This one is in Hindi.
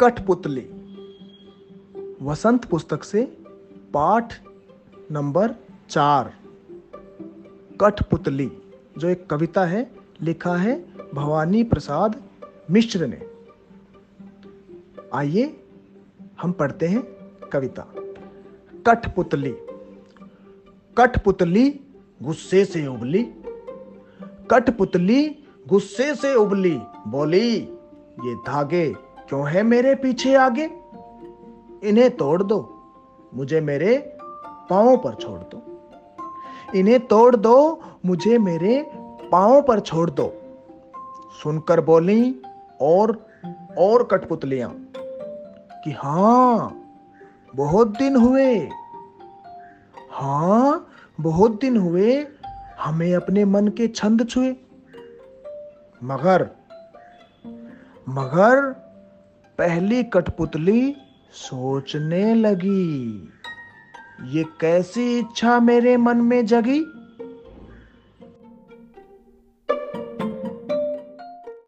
कठपुतली। वसंत पुस्तक से पाठ नंबर चार। कठपुतली, जो एक कविता है, लिखा है भवानी प्रसाद मिश्र ने। आइए हम पढ़ते हैं कविता। कठपुतली। कठपुतली गुस्से से उबली। कठपुतली गुस्से से उबली, बोली, ये धागे क्यों है मेरे पीछे आगे? इन्हें तोड़ दो। मुझे मेरे पाओ पर छोड़ दो। इन्हें तोड़ दो, मुझे मेरे पाओ पर छोड़ दो। सुनकर बोली और और कठपुतलियाँ कि हाँ बहुत दिन हुए। हाँ बहुत दिन हुए हमें अपने मन के छंद छुए। मगर मगर पहली कठपुतली सोचने लगी। ये कैसी इच्छा मेरे मन में जगी?